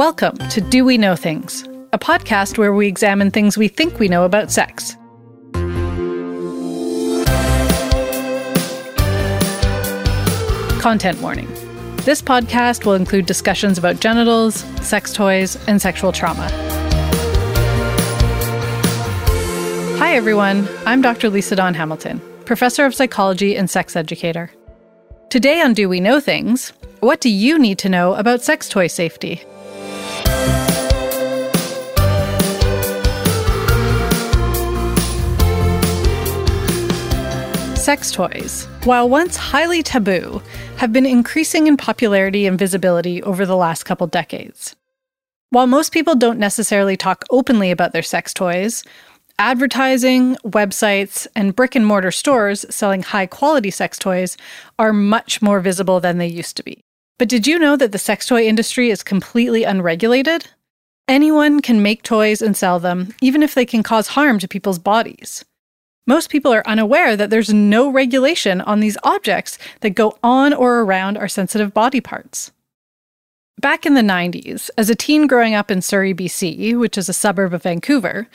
Welcome to Do We Know Things, a podcast where we examine things we think we know about sex. Content warning. This podcast will include discussions about genitals, sex toys, and sexual trauma. Hi, everyone. I'm Dr. Lisa Dawn Hamilton, professor of psychology and sex educator. Today on Do We Know Things, what do you need to know about sex toy safety? Sex toys, while once highly taboo, have been increasing in popularity and visibility over the last couple decades. While most people don't necessarily talk openly about their sex toys, advertising, websites, and brick and mortar stores selling high quality sex toys are much more visible than they used to be. But did you know that the sex toy industry is completely unregulated? Anyone can make toys and sell them, even if they can cause harm to people's bodies. Most people are unaware that there's no regulation on these objects that go on or around our sensitive body parts. Back in the 90s, as a teen growing up in Surrey, BC, which is a suburb of Vancouver,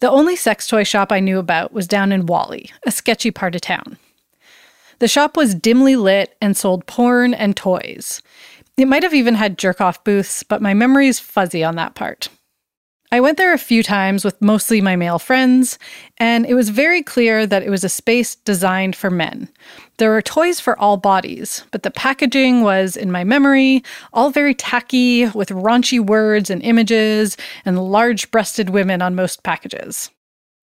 the only sex toy shop I knew about was down in Whalley, a sketchy part of town. The shop was dimly lit and sold porn and toys. It might have even had jerk off booths, but my memory is fuzzy on that part. I went there a few times with mostly my male friends, and it was very clear that it was a space designed for men. There were toys for all bodies, but the packaging was, in my memory, all very tacky with raunchy words and images and large breasted women on most packages.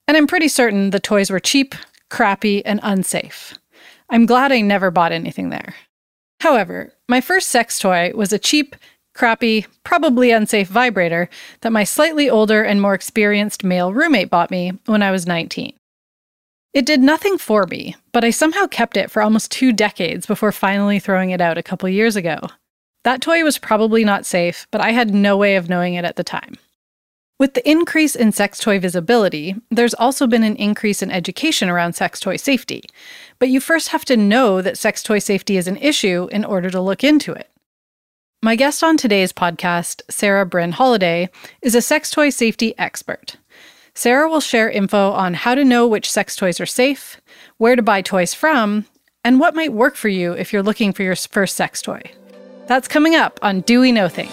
And I'm pretty certain the toys were cheap, crappy, and unsafe. I'm glad I never bought anything there. However, my first sex toy was a cheap, crappy, probably unsafe vibrator that my slightly older and more experienced male roommate bought me when I was 19. It did nothing for me, but I somehow kept it for almost two decades before finally throwing it out a couple years ago. That toy was probably not safe, but I had no way of knowing it at the time. With the increase in sex toy visibility, there's also been an increase in education around sex toy safety. But you first have to know that sex toy safety is an issue in order to look into it. My guest on today's podcast, Sarah Bryn Holliday, is a sex toy safety expert. Sarah will share info on how to know which sex toys are safe, where to buy toys from, and what might work for you if you're looking for your first sex toy. That's coming up on Do We Know Things?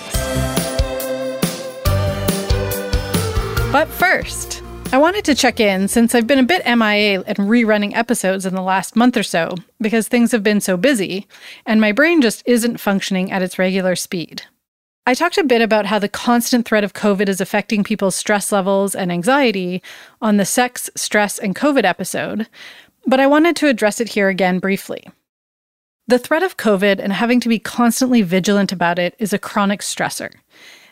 But first, I wanted to check in since I've been a bit MIA and rerunning episodes in the last month or so because things have been so busy and my brain just isn't functioning at its regular speed. I talked a bit about how the constant threat of COVID is affecting people's stress levels and anxiety on the sex, stress, and COVID episode, but I wanted to address it here again briefly. The threat of COVID and having to be constantly vigilant about it is a chronic stressor,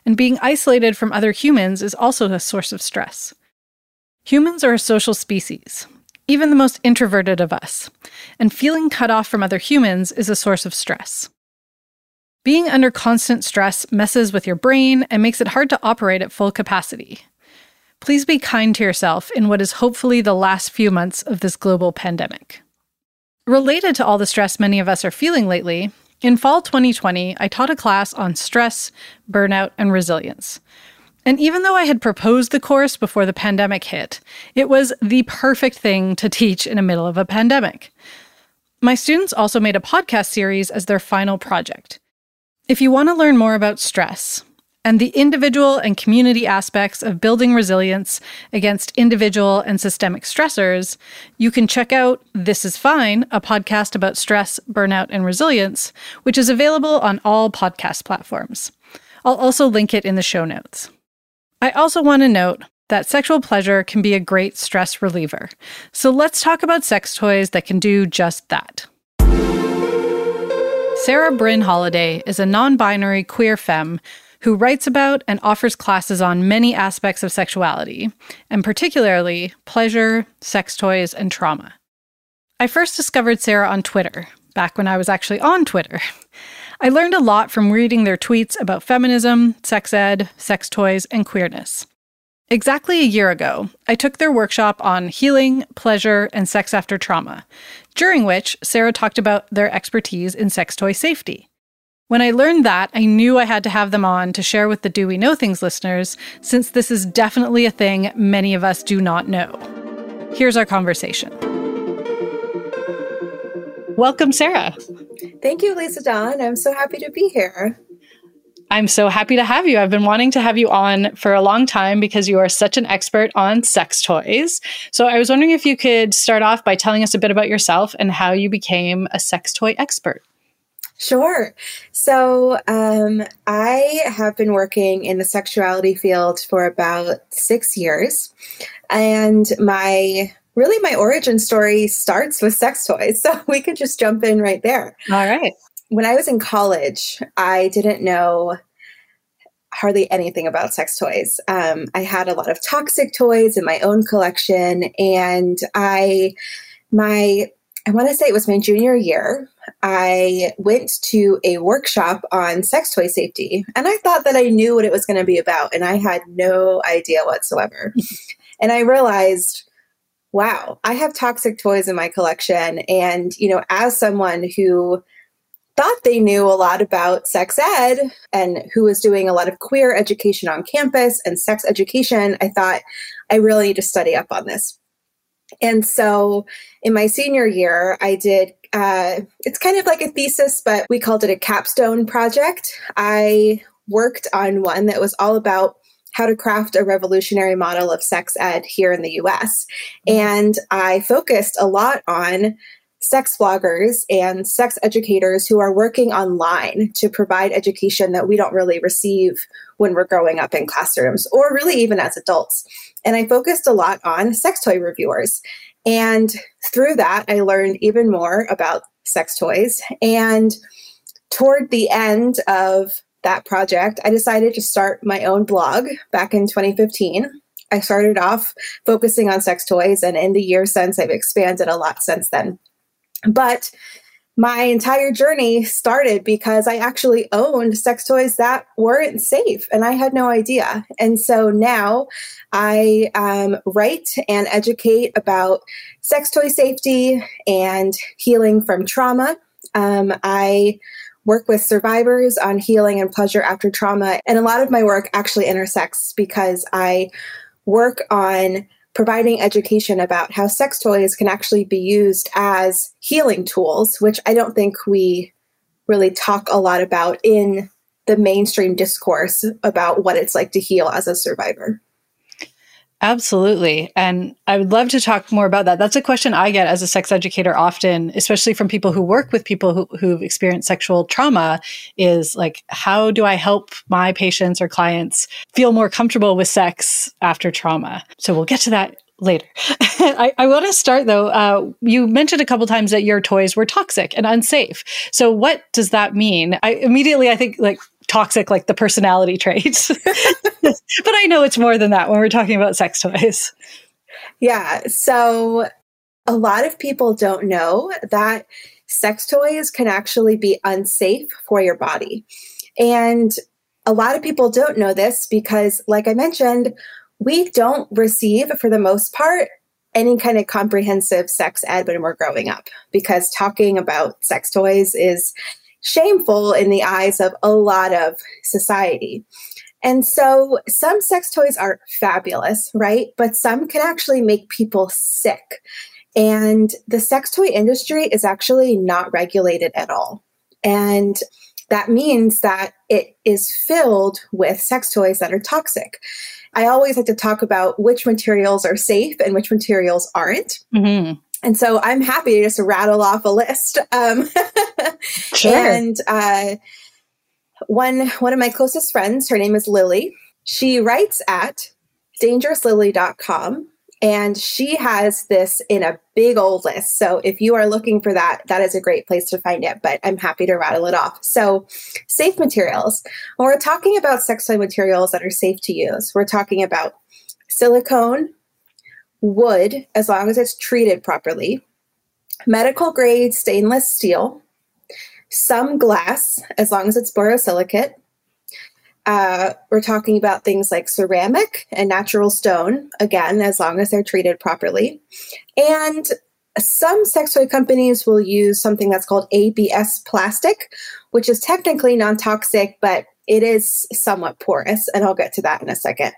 and being isolated from other humans is also a source of stress. Humans are a social species, even the most introverted of us, and feeling cut off from other humans is a source of stress. Being under constant stress messes with your brain and makes it hard to operate at full capacity. Please be kind to yourself in what is hopefully the last few months of this global pandemic. Related to all the stress many of us are feeling lately, in fall 2020, I taught a class on stress, burnout, and resilience, and even though I had proposed the course before the pandemic hit, it was the perfect thing to teach in the middle of a pandemic. My students also made a podcast series as their final project. If you want to learn more about stress and the individual and community aspects of building resilience against individual and systemic stressors, you can check out This Is Fine, a podcast about stress, burnout, and resilience, which is available on all podcast platforms. I'll also link it in the show notes. I also want to note that sexual pleasure can be a great stress reliever. So let's talk about sex toys that can do just that. Sarah Bryn Holliday is a non binary queer femme who writes about and offers classes on many aspects of sexuality, and particularly pleasure, sex toys, and trauma. I first discovered Sarah on Twitter, back when I was actually on Twitter. I learned a lot from reading their tweets about feminism, sex ed, sex toys, and queerness. Exactly a year ago, I took their workshop on healing, pleasure, and sex after trauma, during which Sarah talked about their expertise in sex toy safety. When I learned that, I knew I had to have them on to share with the Do We Know Things listeners, since this is definitely a thing many of us do not know. Here's our conversation. Welcome, Sarah. Thank you, Lisa Dawn. I'm so happy to be here. I'm so happy to have you. I've been wanting to have you on for a long time because you are such an expert on sex toys. So I was wondering if you could start off by telling us a bit about yourself and how you became a sex toy expert. Sure. So um, I have been working in the sexuality field for about six years. And my really my origin story starts with sex toys. So we could just jump in right there. All right. When I was in college, I didn't know hardly anything about sex toys. Um, I had a lot of toxic toys in my own collection, and I, my, I want to say it was my junior year. I went to a workshop on sex toy safety, and I thought that I knew what it was going to be about, and I had no idea whatsoever. and I realized wow, I have toxic toys in my collection. And, you know, as someone who thought they knew a lot about sex ed and who was doing a lot of queer education on campus and sex education, I thought I really need to study up on this. And so in my senior year, I did, uh, it's kind of like a thesis, but we called it a capstone project. I worked on one that was all about how to craft a revolutionary model of sex ed here in the US. Mm-hmm. And I focused a lot on sex bloggers and sex educators who are working online to provide education that we don't really receive when we're growing up in classrooms or really even as adults. And I focused a lot on sex toy reviewers. And through that, I learned even more about sex toys. And toward the end of that project, I decided to start my own blog back in 2015. I started off focusing on sex toys, and in the years since, I've expanded a lot since then. But my entire journey started because I actually owned sex toys that weren't safe and I had no idea. And so now I um, write and educate about sex toy safety and healing from trauma. Um, I work with survivors on healing and pleasure after trauma. And a lot of my work actually intersects because I work on providing education about how sex toys can actually be used as healing tools, which I don't think we really talk a lot about in the mainstream discourse about what it's like to heal as a survivor. Absolutely. And I would love to talk more about that. That's a question I get as a sex educator often, especially from people who work with people who, who've experienced sexual trauma is like, how do I help my patients or clients feel more comfortable with sex after trauma? So we'll get to that later. I, I want to start though. Uh, you mentioned a couple times that your toys were toxic and unsafe. So what does that mean? I immediately I think like toxic like the personality traits. but I know it's more than that when we're talking about sex toys. Yeah. So a lot of people don't know that sex toys can actually be unsafe for your body. And a lot of people don't know this because, like I mentioned, we don't receive, for the most part, any kind of comprehensive sex ed when we're growing up because talking about sex toys is shameful in the eyes of a lot of society. And so some sex toys are fabulous, right? But some can actually make people sick. And the sex toy industry is actually not regulated at all. And that means that it is filled with sex toys that are toxic. I always like to talk about which materials are safe and which materials aren't. Mm-hmm. And so I'm happy to just rattle off a list. Um, sure. And uh, one one of my closest friends, her name is Lily. She writes at dangerouslilly.com and she has this in a big old list. So if you are looking for that, that is a great place to find it, but I'm happy to rattle it off. So, safe materials. When we're talking about sex toy materials that are safe to use, we're talking about silicone, wood, as long as it's treated properly, medical grade stainless steel, some glass, as long as it's borosilicate. Uh, we're talking about things like ceramic and natural stone, again, as long as they're treated properly. And some sex toy companies will use something that's called ABS plastic, which is technically non toxic, but it is somewhat porous. And I'll get to that in a second.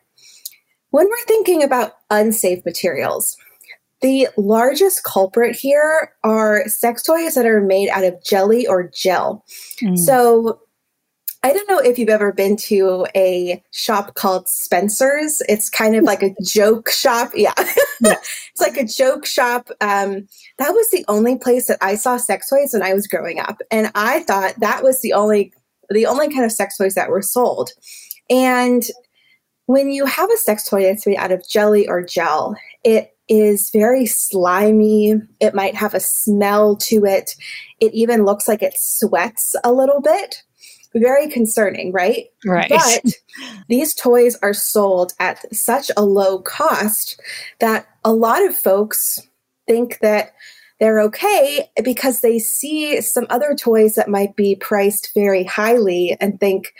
When we're thinking about unsafe materials, the largest culprit here are sex toys that are made out of jelly or gel. Mm. So, I don't know if you've ever been to a shop called Spencer's. It's kind of like a joke shop. Yeah. yeah. it's like a joke shop. Um, that was the only place that I saw sex toys when I was growing up. And I thought that was the only the only kind of sex toys that were sold. And when you have a sex toy that's made out of jelly or gel, it is very slimy. It might have a smell to it. It even looks like it sweats a little bit very concerning, right? Right. But these toys are sold at such a low cost that a lot of folks think that they're okay because they see some other toys that might be priced very highly and think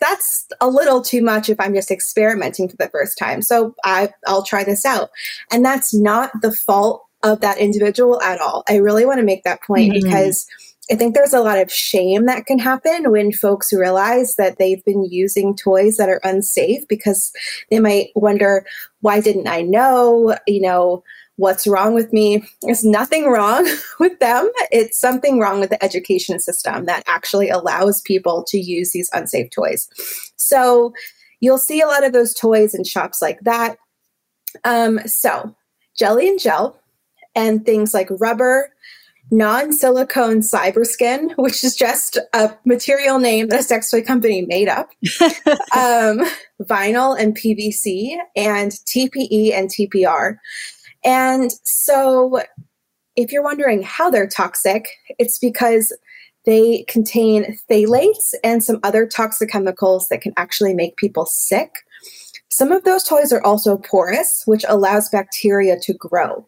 that's a little too much if I'm just experimenting for the first time. So I, I'll try this out. And that's not the fault of that individual at all. I really want to make that point mm-hmm. because I think there's a lot of shame that can happen when folks realize that they've been using toys that are unsafe because they might wonder, why didn't I know? You know, what's wrong with me? There's nothing wrong with them. It's something wrong with the education system that actually allows people to use these unsafe toys. So you'll see a lot of those toys in shops like that. Um, so, jelly and gel, and things like rubber, non silicone cyberskin, which is just a material name that a sex toy company made up, um, vinyl and PVC, and TPE and TPR. And so, if you're wondering how they're toxic, it's because they contain phthalates and some other toxic chemicals that can actually make people sick. Some of those toys are also porous, which allows bacteria to grow.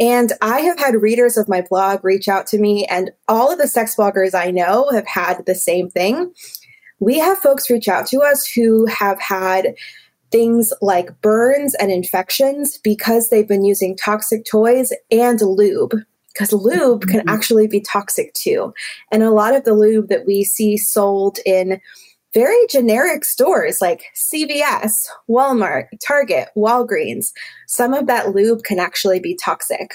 And I have had readers of my blog reach out to me, and all of the sex bloggers I know have had the same thing. We have folks reach out to us who have had things like burns and infections because they've been using toxic toys and lube. Because lube can mm-hmm. actually be toxic too. And a lot of the lube that we see sold in very generic stores like CVS, Walmart, Target, Walgreens, some of that lube can actually be toxic.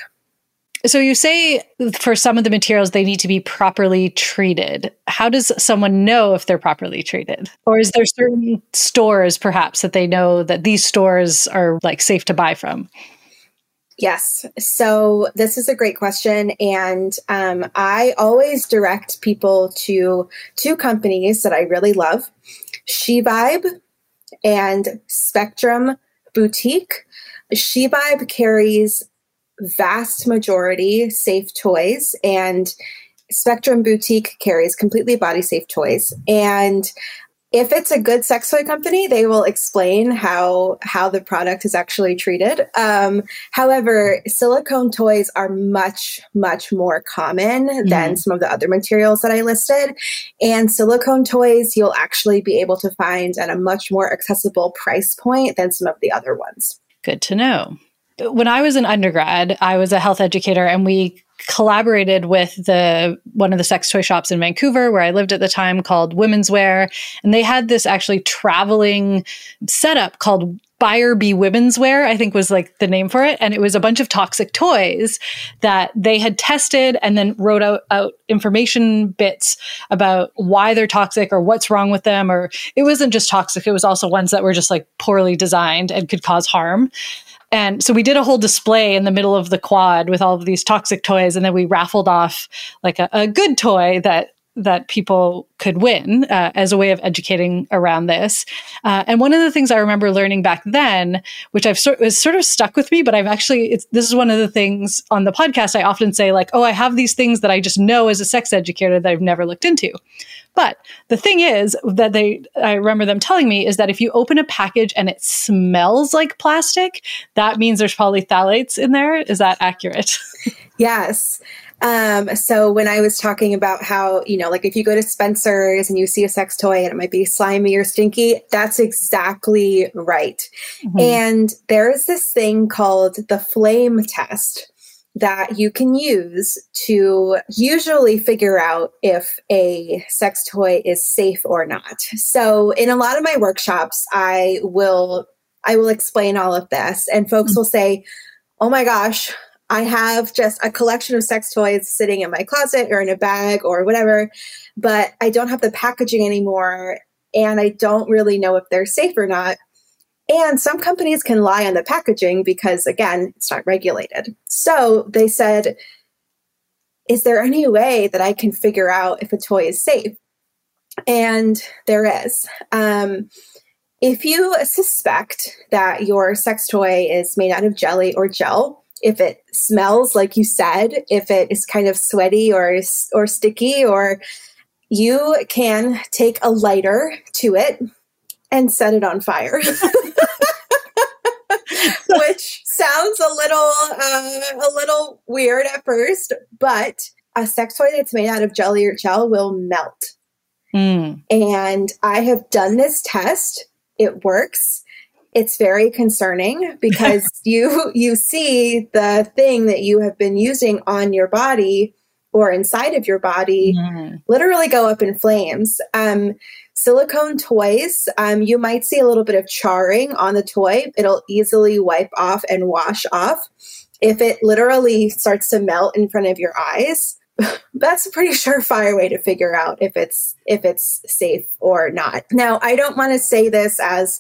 So you say for some of the materials they need to be properly treated. How does someone know if they're properly treated? Or is there certain stores perhaps that they know that these stores are like safe to buy from? Yes. So this is a great question. And um, I always direct people to two companies that I really love SheVibe and Spectrum Boutique. SheVibe carries vast majority safe toys and Spectrum Boutique carries completely body safe toys. And if it's a good sex toy company, they will explain how how the product is actually treated. Um, however, silicone toys are much much more common mm-hmm. than some of the other materials that I listed, and silicone toys you'll actually be able to find at a much more accessible price point than some of the other ones. Good to know. When I was an undergrad, I was a health educator, and we collaborated with the one of the sex toy shops in Vancouver where I lived at the time called Womyns'Ware and they had this actually traveling setup called Buyer Be Womyns'Ware, I think was like the name for it. And it was a bunch of toxic toys that they had tested and then wrote out, out information bits about why they're toxic or what's wrong with them. Or it wasn't just toxic, it was also ones that were just like poorly designed and could cause harm. And so we did a whole display in the middle of the quad with all of these toxic toys, and then we raffled off like a, a good toy that that people could win uh, as a way of educating around this. Uh, and one of the things I remember learning back then, which I've sort was sort of stuck with me, but I've actually this is one of the things on the podcast I often say like, oh, I have these things that I just know as a sex educator that I've never looked into. But the thing is that they, I remember them telling me is that if you open a package and it smells like plastic, that means there's probably phthalates in there. Is that accurate? yes. Um, so when I was talking about how, you know, like if you go to Spencer's and you see a sex toy and it might be slimy or stinky, that's exactly right. Mm-hmm. And there is this thing called the flame test that you can use to usually figure out if a sex toy is safe or not. So in a lot of my workshops, I will I will explain all of this and folks mm-hmm. will say, "Oh my gosh, I have just a collection of sex toys sitting in my closet or in a bag or whatever, but I don't have the packaging anymore and I don't really know if they're safe or not." And some companies can lie on the packaging because, again, it's not regulated. So they said, Is there any way that I can figure out if a toy is safe? And there is. Um, if you suspect that your sex toy is made out of jelly or gel, if it smells like you said, if it is kind of sweaty or or sticky, or you can take a lighter to it and set it on fire. Which sounds a little uh, a little weird at first, but a sex toy that's made out of jelly or gel will melt. Mm. And I have done this test. It works. It's very concerning because you you see the thing that you have been using on your body or inside of your body mm. literally go up in flames. Um, silicone toys, um, you might see a little bit of charring on the toy. It'll easily wipe off and wash off. If it literally starts to melt in front of your eyes, that's a pretty surefire way to figure out if it's if it's safe or not. Now, I don't want to say this as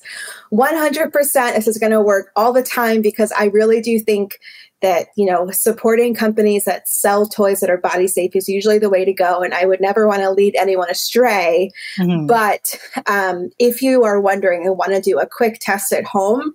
100% this is going to work all the time because I really do think that you know supporting companies that sell toys that are body safe is usually the way to go and i would never want to lead anyone astray mm-hmm. but um, if you are wondering and want to do a quick test at home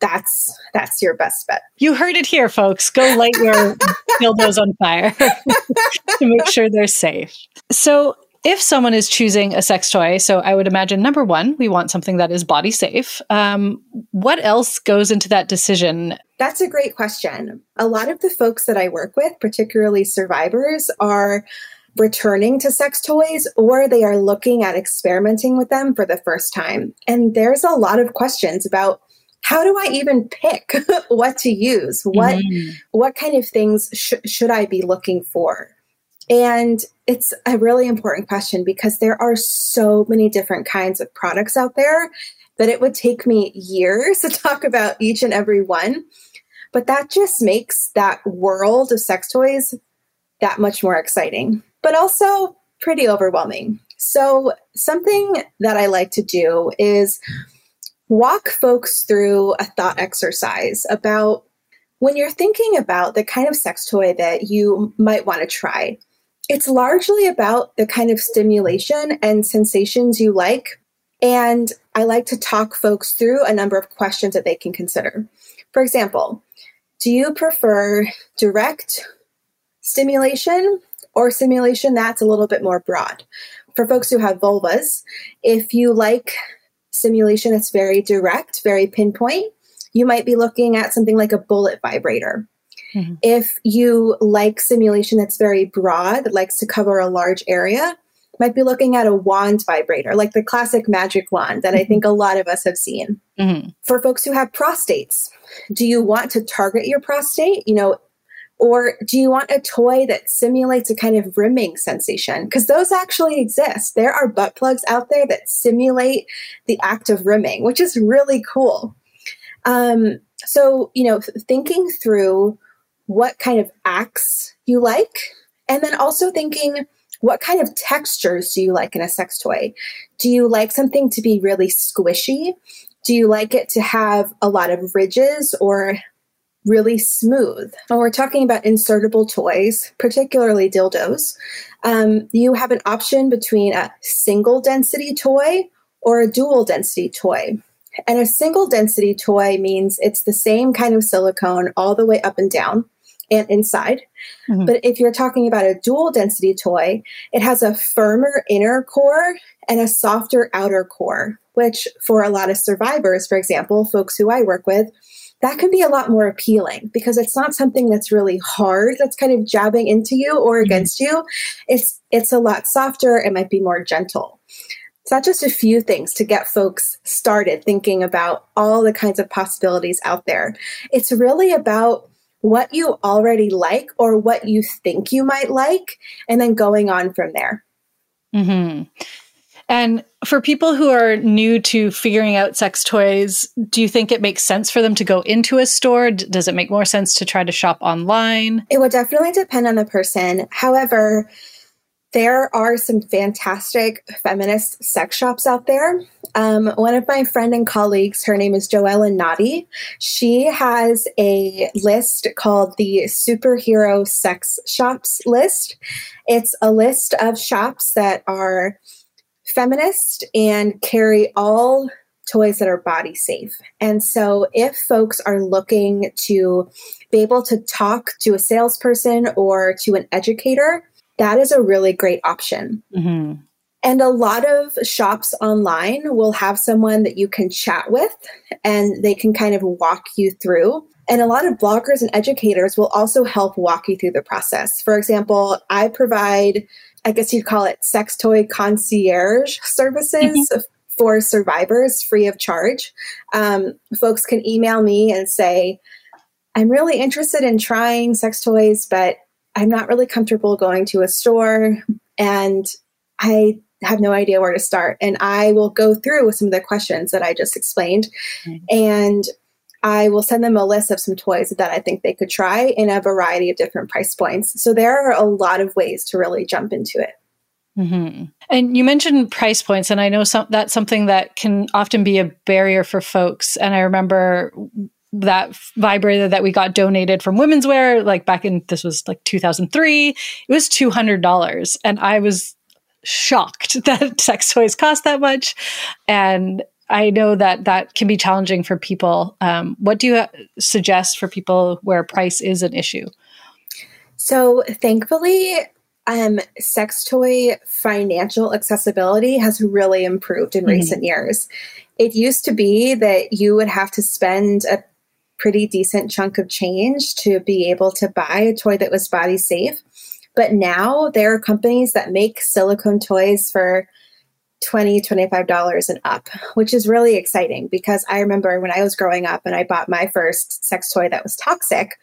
that's that's your best bet. You heard it here, folks. Go light your dildos on fire to make sure they're safe. So, if someone is choosing a sex toy, so I would imagine number one, we want something that is body safe. Um, what else goes into that decision? That's a great question. A lot of the folks that I work with, particularly survivors, are returning to sex toys or they are looking at experimenting with them for the first time. And there's a lot of questions about how do I even pick what to use? What mm. what kind of things sh- should I be looking for? And it's a really important question because there are so many different kinds of products out there that it would take me years to talk about each and every one. But that just makes that world of sex toys that much more exciting, but also pretty overwhelming. So, something that I like to do is walk folks through a thought exercise about when you're thinking about the kind of sex toy that you might want to try it's largely about the kind of stimulation and sensations you like. And I like to talk folks through a number of questions that they can consider. For example, do you prefer direct stimulation or stimulation that's a little bit more broad? For folks who have vulvas, if you like stimulation that's very direct, very pinpoint, you might be looking at something like a bullet vibrator. Mm-hmm. If you like simulation that's very broad, that likes to cover a large area, might be looking at a wand vibrator, like the classic magic wand that mm-hmm. I think a lot of us have seen. Mm-hmm. For folks who have prostates, do you want to target your prostate? You know, or do you want a toy that simulates a kind of rimming sensation? Because those actually exist. There are butt plugs out there that simulate the act of rimming, which is really cool. Um, so, you know, thinking through what kind of acts you like, and then also thinking what kind of textures do you like in a sex toy? Do you like something to be really squishy? Do you like it to have a lot of ridges or really smooth? When we're talking about insertable toys, particularly dildos, um, you have an option between a single density toy or a dual density toy. And a single density toy means it's the same kind of silicone all the way up and down and inside. Mm-hmm. But if you're talking about a dual density toy, it has a firmer inner core and a softer outer core, which for a lot of survivors, for example, folks who I work with, that can be a lot more appealing because it's not something that's really hard that's kind of jabbing into you or mm-hmm. against you. It's it's a lot softer, it might be more gentle. It's not just a few things to get folks started thinking about all the kinds of possibilities out there. It's really about what you already like or what you think you might like, and then going on from there. Mm-hmm. And for people who are new to figuring out sex toys, do you think it makes sense for them to go into a store? Does it make more sense to try to shop online? It would definitely depend on the person. However, there are some fantastic feminist sex shops out there. Um, one of my friend and colleagues, her name is Joella Nadi. She has a list called the Superhero Sex Shops list. It's a list of shops that are feminist and carry all toys that are body safe. And so, if folks are looking to be able to talk to a salesperson or to an educator, that is a really great option. Mm-hmm. And a lot of shops online will have someone that you can chat with and they can kind of walk you through. And a lot of bloggers and educators will also help walk you through the process. For example, I provide, I guess you'd call it sex toy concierge services. Mm-hmm. For survivors free of charge. Um, folks can email me and say, I'm really interested in trying sex toys, but I'm not really comfortable going to a store and I have no idea where to start. And I will go through with some of the questions that I just explained mm-hmm. and I will send them a list of some toys that I think they could try in a variety of different price points. So there are a lot of ways to really jump into it. Mm-hmm. And you mentioned price points, and I know some, that's something that can often be a barrier for folks. And I remember that vibrator that we got donated from Womyns'Ware like back in this was like 2003 it was $200 and i was shocked that sex toys cost that much and i know that that can be challenging for people um, what do you suggest for people where price is an issue so thankfully um, sex toy financial accessibility has really improved in mm-hmm. recent years. It used to be that you would have to spend a pretty decent chunk of change to be able to buy a toy that was body safe. But now there are companies that make silicone toys for 20 $25 and up, which is really exciting because I remember when I was growing up and I bought my first sex toy that was toxic,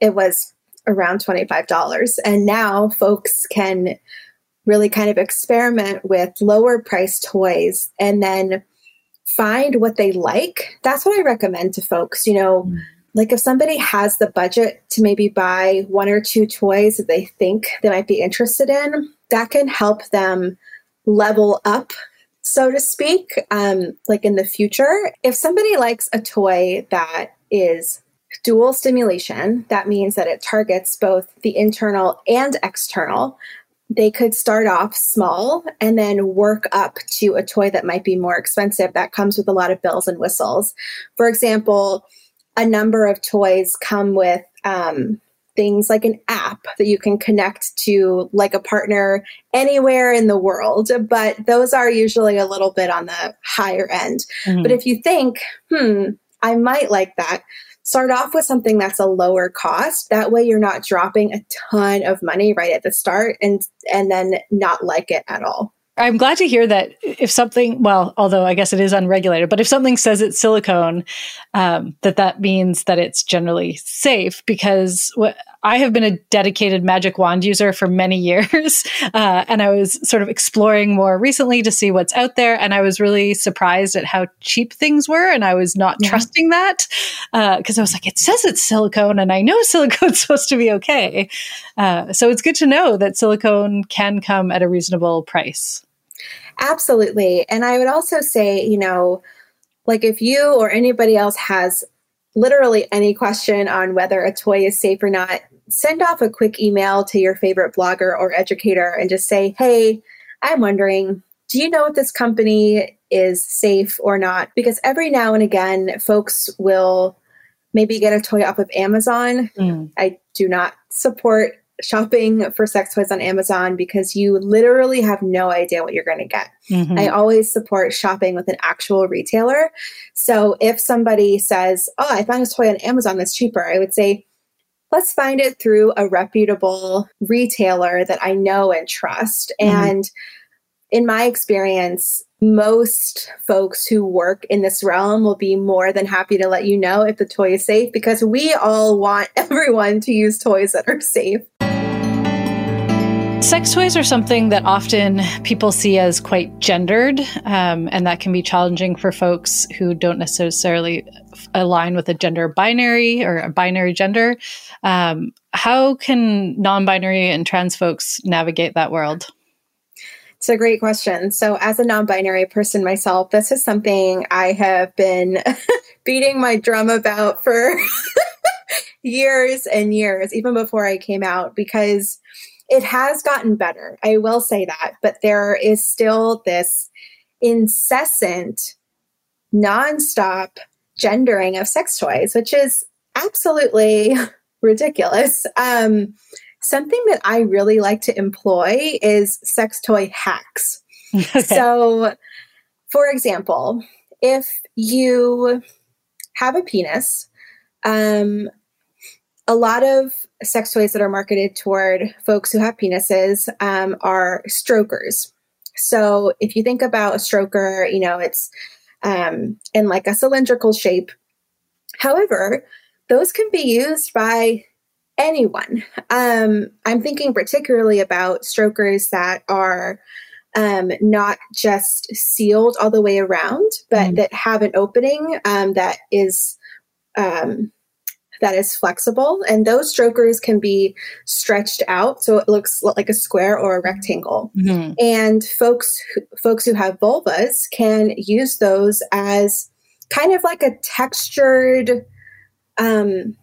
it was around $25. And now folks can really kind of experiment with lower price toys and then find what they like. That's what I recommend to folks. You know, mm. like if somebody has the budget to maybe buy one or two toys that they think they might be interested in, that can help them level up, so to speak, um, like in the future. If somebody likes a toy that is dual stimulation, that means that it targets both the internal and external they could start off small and then work up to a toy that might be more expensive that comes with a lot of bells and whistles. For example, a number of toys come with um, things like an app that you can connect to like a partner anywhere in the world but those are usually a little bit on the higher end mm-hmm. but if you think hmm i might like that start off with something that's a lower cost. That way you're not dropping a ton of money right at the start and and then not like it at all. I'm glad to hear that if something, well, although I guess it is unregulated, but if something says it's silicone, um, that that means that it's generally safe because what I have been a dedicated magic wand user for many years. Uh, and I was sort of exploring more recently to see what's out there. And I was really surprised at how cheap things were. And I was not yeah. trusting that because uh, I was like, it says it's silicone and I know silicone's supposed to be okay. Uh, so it's good to know that silicone can come at a reasonable price. Absolutely. And I would also say, you know, like if you or anybody else has literally any question on whether a toy is safe or not, send off a quick email to your favorite blogger or educator and just say, hey, I'm wondering, do you know if this company is safe or not? Because every now and again, folks will maybe get a toy off of Amazon. Mm. I do not support shopping for sex toys on Amazon because you literally have no idea what you're going to get. Mm-hmm. I always support shopping with an actual retailer. So if somebody says, Oh, I found a toy on Amazon that's cheaper, I would say, let's find it through a reputable retailer that I know and trust. Mm-hmm. And in my experience, most folks who work in this realm will be more than happy to let you know if the toy is safe because we all want everyone to use toys that are safe. Sex toys are something that often people see as quite gendered, um, and that can be challenging for folks who don't necessarily align with a gender binary or a binary gender. Um, how can non binary and trans folks navigate that world? It's a great question. So, as a non binary person myself, this is something I have been beating my drum about for years and years, even before I came out, because it has gotten better. I will say that. But there is still this incessant, nonstop gendering of sex toys, which is absolutely ridiculous. Um, Something that I really like to employ is sex toy hacks. So, for example, if you have a penis, um, a lot of sex toys that are marketed toward folks who have penises um, are strokers. So, if you think about a stroker, you know, it's um, in like a cylindrical shape. However, those can be used by anyone. Um, I'm thinking particularly about strokers that are um, not just sealed all the way around, but mm. that have an opening um, that is um, that is flexible, and those strokers can be stretched out so it looks like a square or a rectangle. Mm-hmm. And folks folks who have vulvas can use those as kind of like a textured um,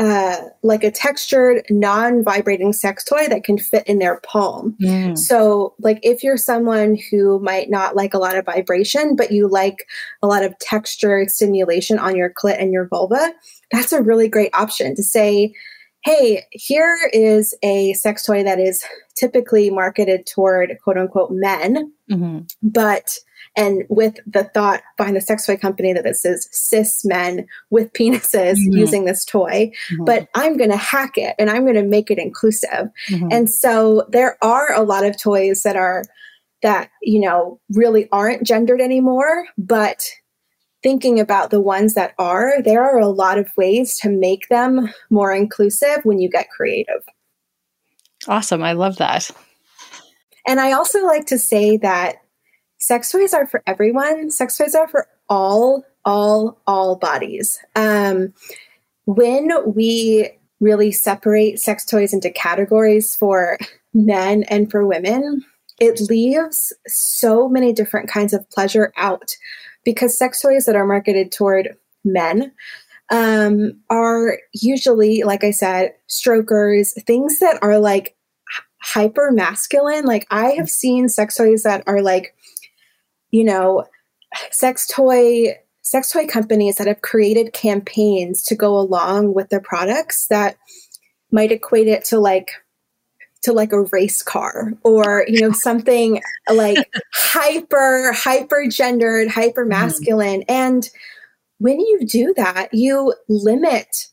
uh, like a textured, non vibrating sex toy that can fit in their palm. Mm. So, like, if you're someone who might not like a lot of vibration, but you like a lot of textured stimulation on your clit and your vulva, that's a really great option to say, hey, here is a sex toy that is typically marketed toward quote unquote men, mm-hmm. but and with the thought behind the sex toy company that this is cis men with penises mm-hmm. using this toy, mm-hmm. but I'm going to hack it and I'm going to make it inclusive. Mm-hmm. And so there are a lot of toys that are that, you know, really aren't gendered anymore, but thinking about the ones that are, there are a lot of ways to make them more inclusive when you get creative. Awesome. I love that. And I also like to say that sex toys are for everyone. Sex toys are for all, all, all bodies. Um, when we really separate sex toys into categories for men and for women, it leaves so many different kinds of pleasure out because sex toys that are marketed toward men um, are usually, like I said, strokers, things that are like hyper masculine. Like I have seen sex toys that are like you know, sex toy sex toy companies that have created campaigns to go along with their products that might equate it to like to like a race car or you know something like hyper hyper gendered hyper masculine mm-hmm. and when you do that you limit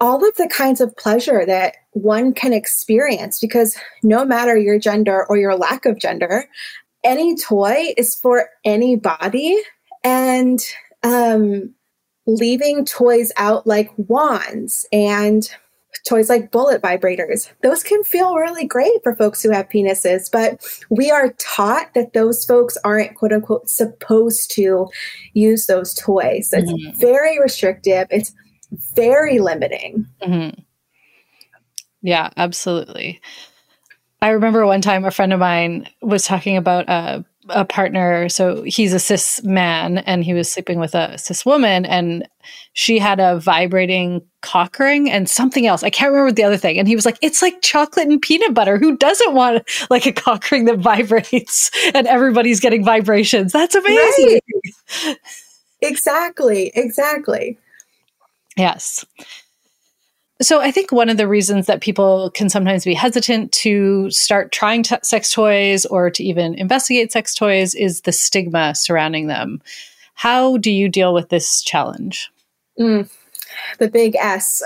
all of the kinds of pleasure that one can experience because no matter your gender or your lack of gender any toy is for anybody. And um, leaving toys out like wands and toys like bullet vibrators. Those can feel really great for folks who have penises but we are taught that those folks aren't quote unquote supposed to use those toys. It's mm-hmm. very restrictive. It's very limiting. Mm-hmm. yeah absolutely I remember one time a friend of mine was talking about a, a partner. So he's a cis man and he was sleeping with a cis woman, and she had a vibrating cock ring and something else. I can't remember the other thing. And he was like, It's like chocolate and peanut butter. Who doesn't want like a cock ring that vibrates and everybody's getting vibrations? That's amazing. Right. Exactly. Exactly. Yes. So I think one of the reasons that people can sometimes be hesitant to start trying t- sex toys or to even investigate sex toys is the stigma surrounding them. How do you deal with this challenge? Mm, the big S.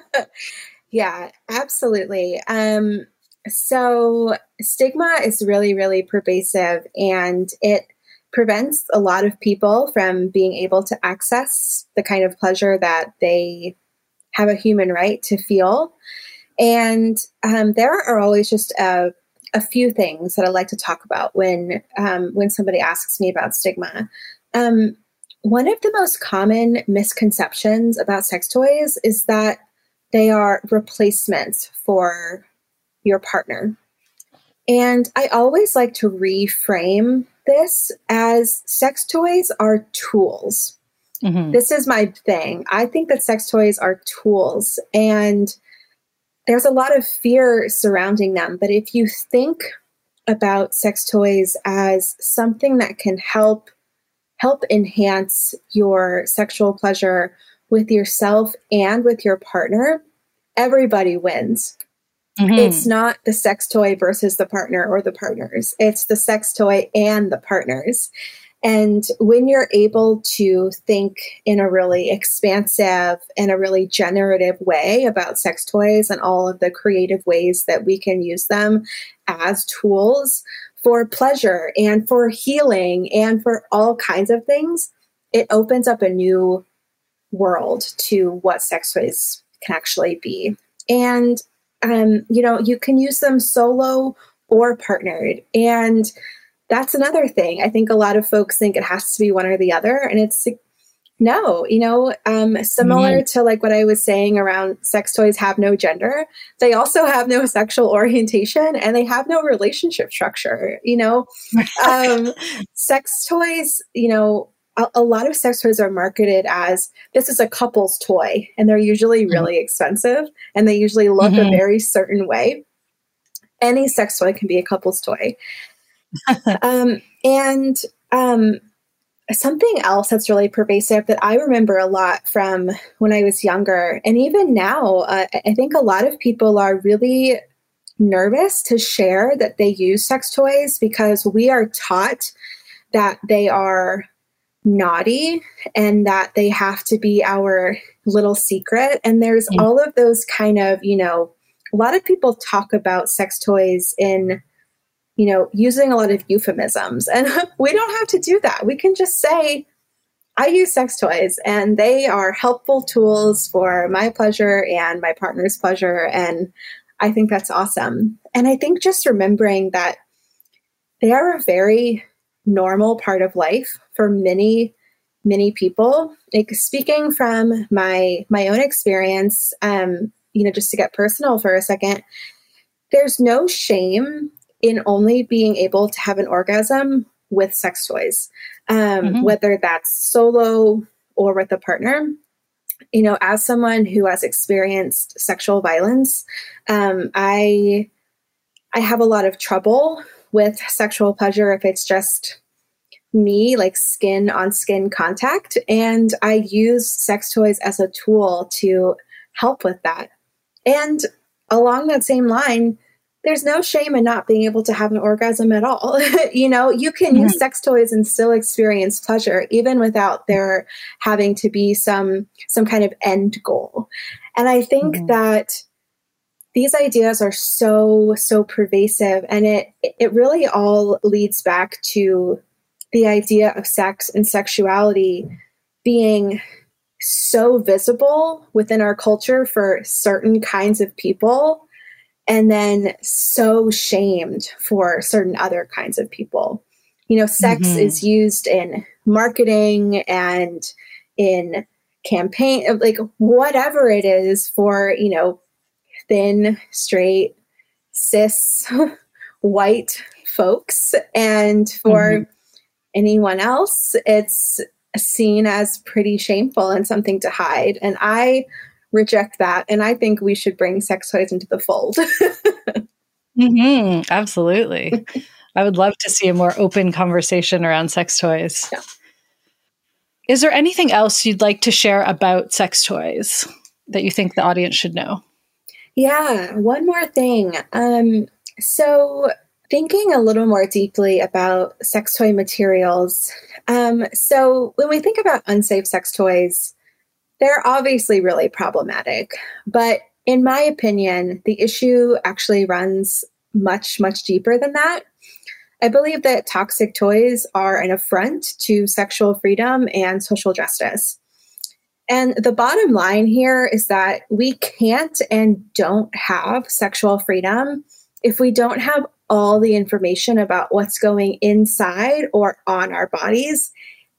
yeah, absolutely. Um, so stigma is really, really pervasive and it prevents a lot of people from being able to access the kind of pleasure that they have a human right to feel. And um, there are always just a, a, few things that I like to talk about when um, when somebody asks me about stigma. Um, one of the most common misconceptions about sex toys is that they are replacements for your partner. And I always like to reframe this as sex toys are tools. Mm-hmm. This is my thing. I think that sex toys are tools and there's a lot of fear surrounding them. But if you think about sex toys as something that can help help enhance your sexual pleasure with yourself and with your partner, everybody wins. Mm-hmm. It's not the sex toy versus the partner or the partners. It's the sex toy and the partners. And when you're able to think in a really expansive and a really generative way about sex toys and all of the creative ways that we can use them as tools for pleasure and for healing and for all kinds of things, it opens up a new world to what sex toys can actually be. And um, you know, you can use them solo or partnered. And that's another thing. I think a lot of folks think it has to be one or the other. And it's no, you know, um, similar mm-hmm. to like what I was saying around sex toys have no gender, they also have no sexual orientation and they have no relationship structure. You know, um, sex toys, you know, a, a, lot of sex toys are marketed as this is a couple's toy, and they're usually mm-hmm. really mm-hmm. expensive and they usually look mm-hmm. a very certain way. Any sex toy can be a couple's toy. Um, and um, something else that's really pervasive that I remember a lot from when I was younger, and even now, uh, I think a lot of people are really nervous to share that they use sex toys because we are taught that they are naughty and that they have to be our little secret. And there's mm-hmm. all of those kind of, you know, a lot of people talk about sex toys in, you know, using a lot of euphemisms. And we don't have to do that. We can just say, I use sex toys and they are helpful tools for my pleasure and my partner's pleasure. And I think that's awesome. And I think just remembering that they are a very normal part of life for many many people like speaking from my my own experience um you know just to get personal for a second there's no shame in only being able to have an orgasm with sex toys um mm-hmm. whether that's solo or with a partner you know as someone who has experienced sexual violence um i i have a lot of trouble with sexual pleasure if it's just me like skin on skin contact. And I use sex toys as a tool to help with that. And along that same line, there's no shame in not being able to have an orgasm at all. you know, you can mm-hmm. use sex toys and still experience pleasure even without there having to be some some kind of end goal. And I think mm-hmm. that these ideas are so so pervasive and it it really all leads back to the idea of sex and sexuality being so visible within our culture for certain kinds of people and then so shamed for certain other kinds of people. You know, sex mm-hmm. is used in marketing and in campaign like whatever it is for, you know, thin, straight, cis, white folks and for mm-hmm anyone else, it's seen as pretty shameful and something to hide. And I reject that. And I think we should bring sex toys into the fold. mm-hmm, absolutely. I would love to see a more open conversation around sex toys. Yeah. Is there anything else you'd like to share about sex toys that you think the audience should know? Yeah, one more thing. Um, so thinking a little more deeply about sex toy materials. Um, so, when we think about unsafe sex toys, they're obviously really problematic. But in my opinion, the issue actually runs much, much deeper than that. I believe that toxic toys are an affront to sexual freedom and social justice. And the bottom line here is that we can't and don't have sexual freedom if we don't have all the information about what's going inside or on our bodies.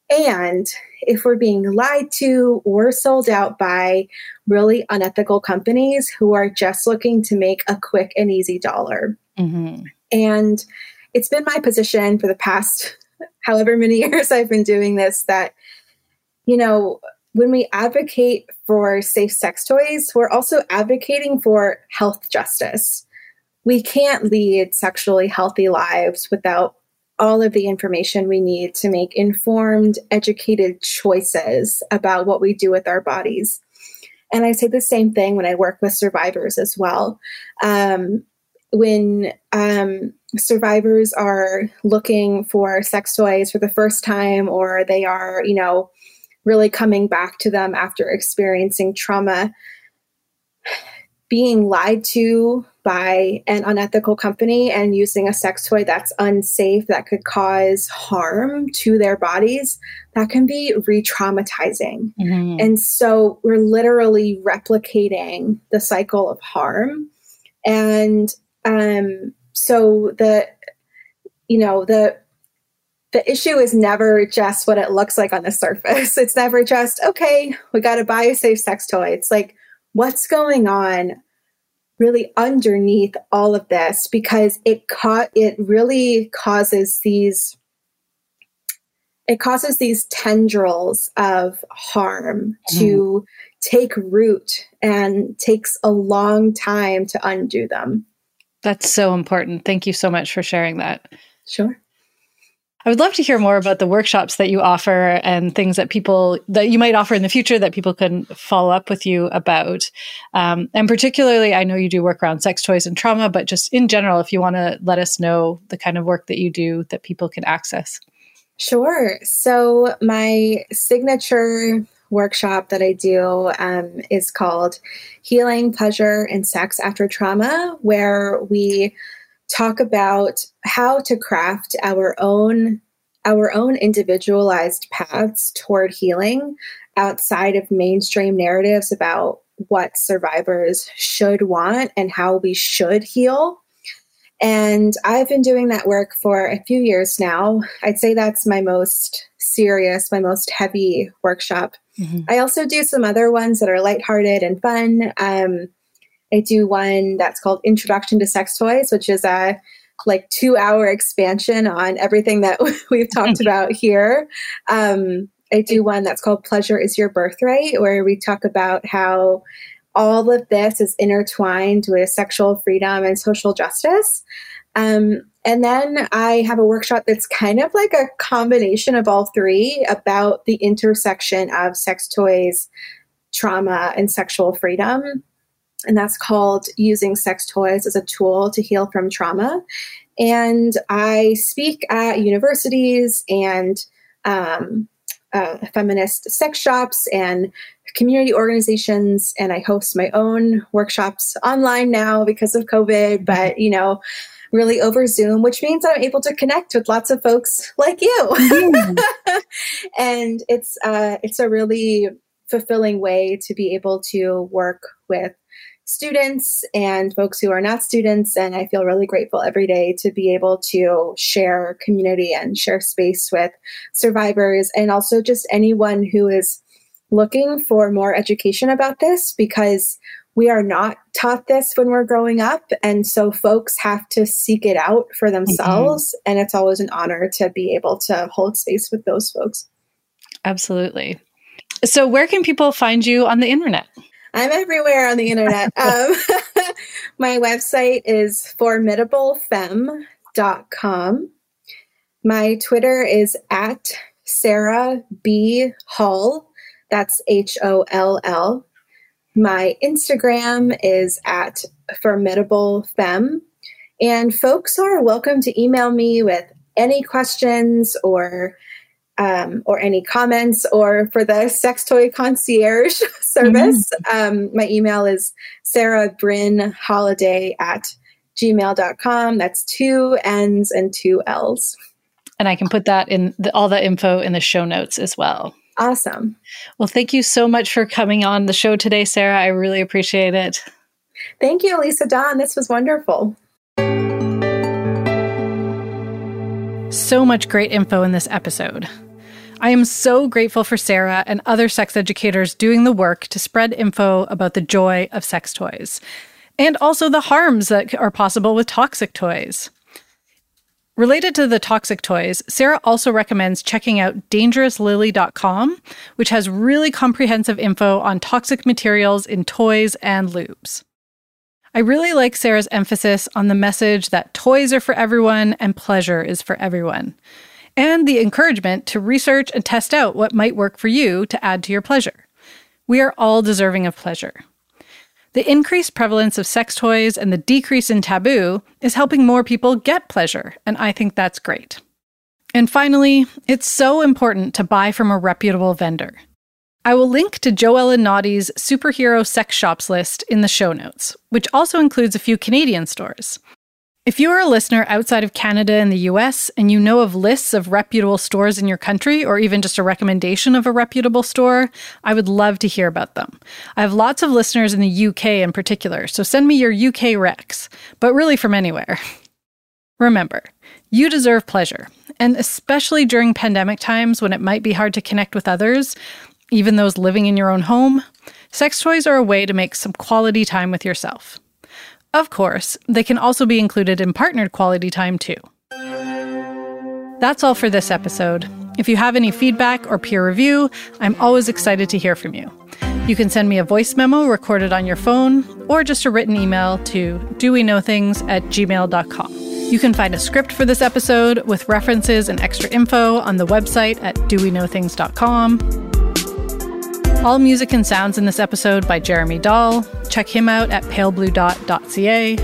And if we're being lied to or sold out by really unethical companies who are just looking to make a quick and easy dollar. Mm-hmm. And it's been my position for the past however many years I've been doing this that, you know, when we advocate for safe sex toys, we're also advocating for health justice. We can't lead sexually healthy lives without all of the information we need to make informed, educated choices about what we do with our bodies. And I say the same thing when I work with survivors as well. Um, when um, survivors are looking for sex toys for the first time, or they are, you know, really coming back to them after experiencing trauma. Being lied to by an unethical company and using a sex toy that's unsafe, that could cause harm to their bodies, that can be re traumatizing. Mm-hmm. And so we're literally replicating the cycle of harm. And um, so the, you know, the the issue is never just what it looks like on the surface. It's never just, okay, we got to buy a safe sex toy. It's like, what's going on really underneath all of this? Because it caught, it really causes these, it causes these tendrils of harm mm. to take root and takes a long time to undo them. That's so important. Thank you so much for sharing that. Sure. I would love to hear more about the workshops that you offer and things that people that you might offer in the future that people can follow up with you about. Um, and particularly, I know you do work around sex toys and trauma, but just in general, if you want to let us know the kind of work that you do that people can access. Sure. So, my signature workshop that I do um, is called Healing Pleasure and Sex After Trauma, where we talk about how to craft our own our own individualized paths toward healing outside of mainstream narratives about what survivors should want and how we should heal. And I've been doing that work for a few years now. I'd say that's my most serious, my most heavy workshop. Mm-hmm. I also do some other ones that are lighthearted and fun. Um, I do one that's called Introduction to Sex Toys, which is a like two hour expansion on everything that we've talked about here. Um, I do one that's called Pleasure is Your Birthright, where we talk about how all of this is intertwined with sexual freedom and social justice. Um, and then I have a workshop that's kind of like a combination of all three about the intersection of sex toys, trauma, and sexual freedom and that's called using sex toys as a tool to heal from trauma. And I speak at universities and um, uh, feminist sex shops and community organizations, and I host my own workshops online now because of COVID. But you know, really over Zoom, which means I'm able to connect with lots of folks like you. Mm. and it's uh, it's a really fulfilling way to be able to work with students and folks who are not students. And I feel really grateful every day to be able to share community and share space with survivors and also just anyone who is looking for more education about this because we are not taught this when we're growing up. And so folks have to seek it out for mm-hmm. themselves. Mm-hmm. And it's always an honor to be able to hold space with those folks. Absolutely. So, where can people find you on the internet? I'm everywhere on the internet. Um, my website is formidablefemme.com. My Twitter is at Sarah B. Holl. That's H O L L. My Instagram is at formidablefemme. And folks are welcome to email me with any questions or um, or any comments or for the sex toy concierge service, mm-hmm. um, my email is Sarah Brynn Holliday at gmail.com. That's two N's and two L's. And I can put that in the, all the info in the show notes as well. Awesome. Well, thank you so much for coming on the show today, Sarah. I really appreciate it. Thank you, Lisa Dawn. This was wonderful. So much great info in this episode. I am so grateful for Sarah and other sex educators doing the work to spread info about the joy of sex toys and also the harms that are possible with toxic toys. Related to the toxic toys, Sarah also recommends checking out dangerouslilly.com, which has really comprehensive info on toxic materials in toys and lubes. I really like Sarah's emphasis on the message that toys are for everyone and pleasure is for everyone, and the encouragement to research and test out what might work for you to add to your pleasure. We are all deserving of pleasure. The increased prevalence of sex toys and the decrease in taboo is helping more people get pleasure, and I think that's great. And finally, it's so important to buy from a reputable vendor. I will link to JoEllen Notte's superhero sex shops list in the show notes, which also includes a few Canadian stores. If you are a listener outside of Canada and the US and you know of lists of reputable stores in your country or even just a recommendation of a reputable store, I would love to hear about them. I have lots of listeners in the UK in particular, so send me your UK recs, but really from anywhere. Remember, you deserve pleasure, and especially during pandemic times when it might be hard to connect with others, even those living in your own home, sex toys are a way to make some quality time with yourself. Of course, they can also be included in partnered quality time too. That's all for this episode. If you have any feedback or peer review, I'm always excited to hear from you. You can send me a voice memo recorded on your phone or just a written email to doweknowthings at gmail.com. You can find a script for this episode with references and extra info on the website at doweknowthings.com. All music and sounds in this episode by Jeremy Dahl. Check him out at palebluedot.ca.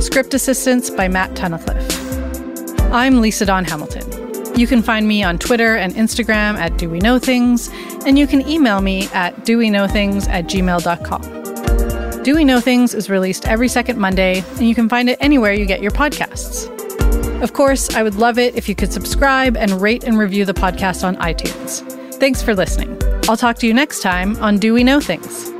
Script assistance by Matt Tunnicliffe. I'm Lisa Dawn Hamilton. You can find me on Twitter and Instagram at Do We Know Things, and you can email me at doweknowthings at gmail.com. Do We Know Things is released every second Monday, and you can find it anywhere you get your podcasts. Of course, I would love it if you could subscribe and rate and review the podcast on iTunes. Thanks for listening. I'll talk to you next time on Do We Know Things?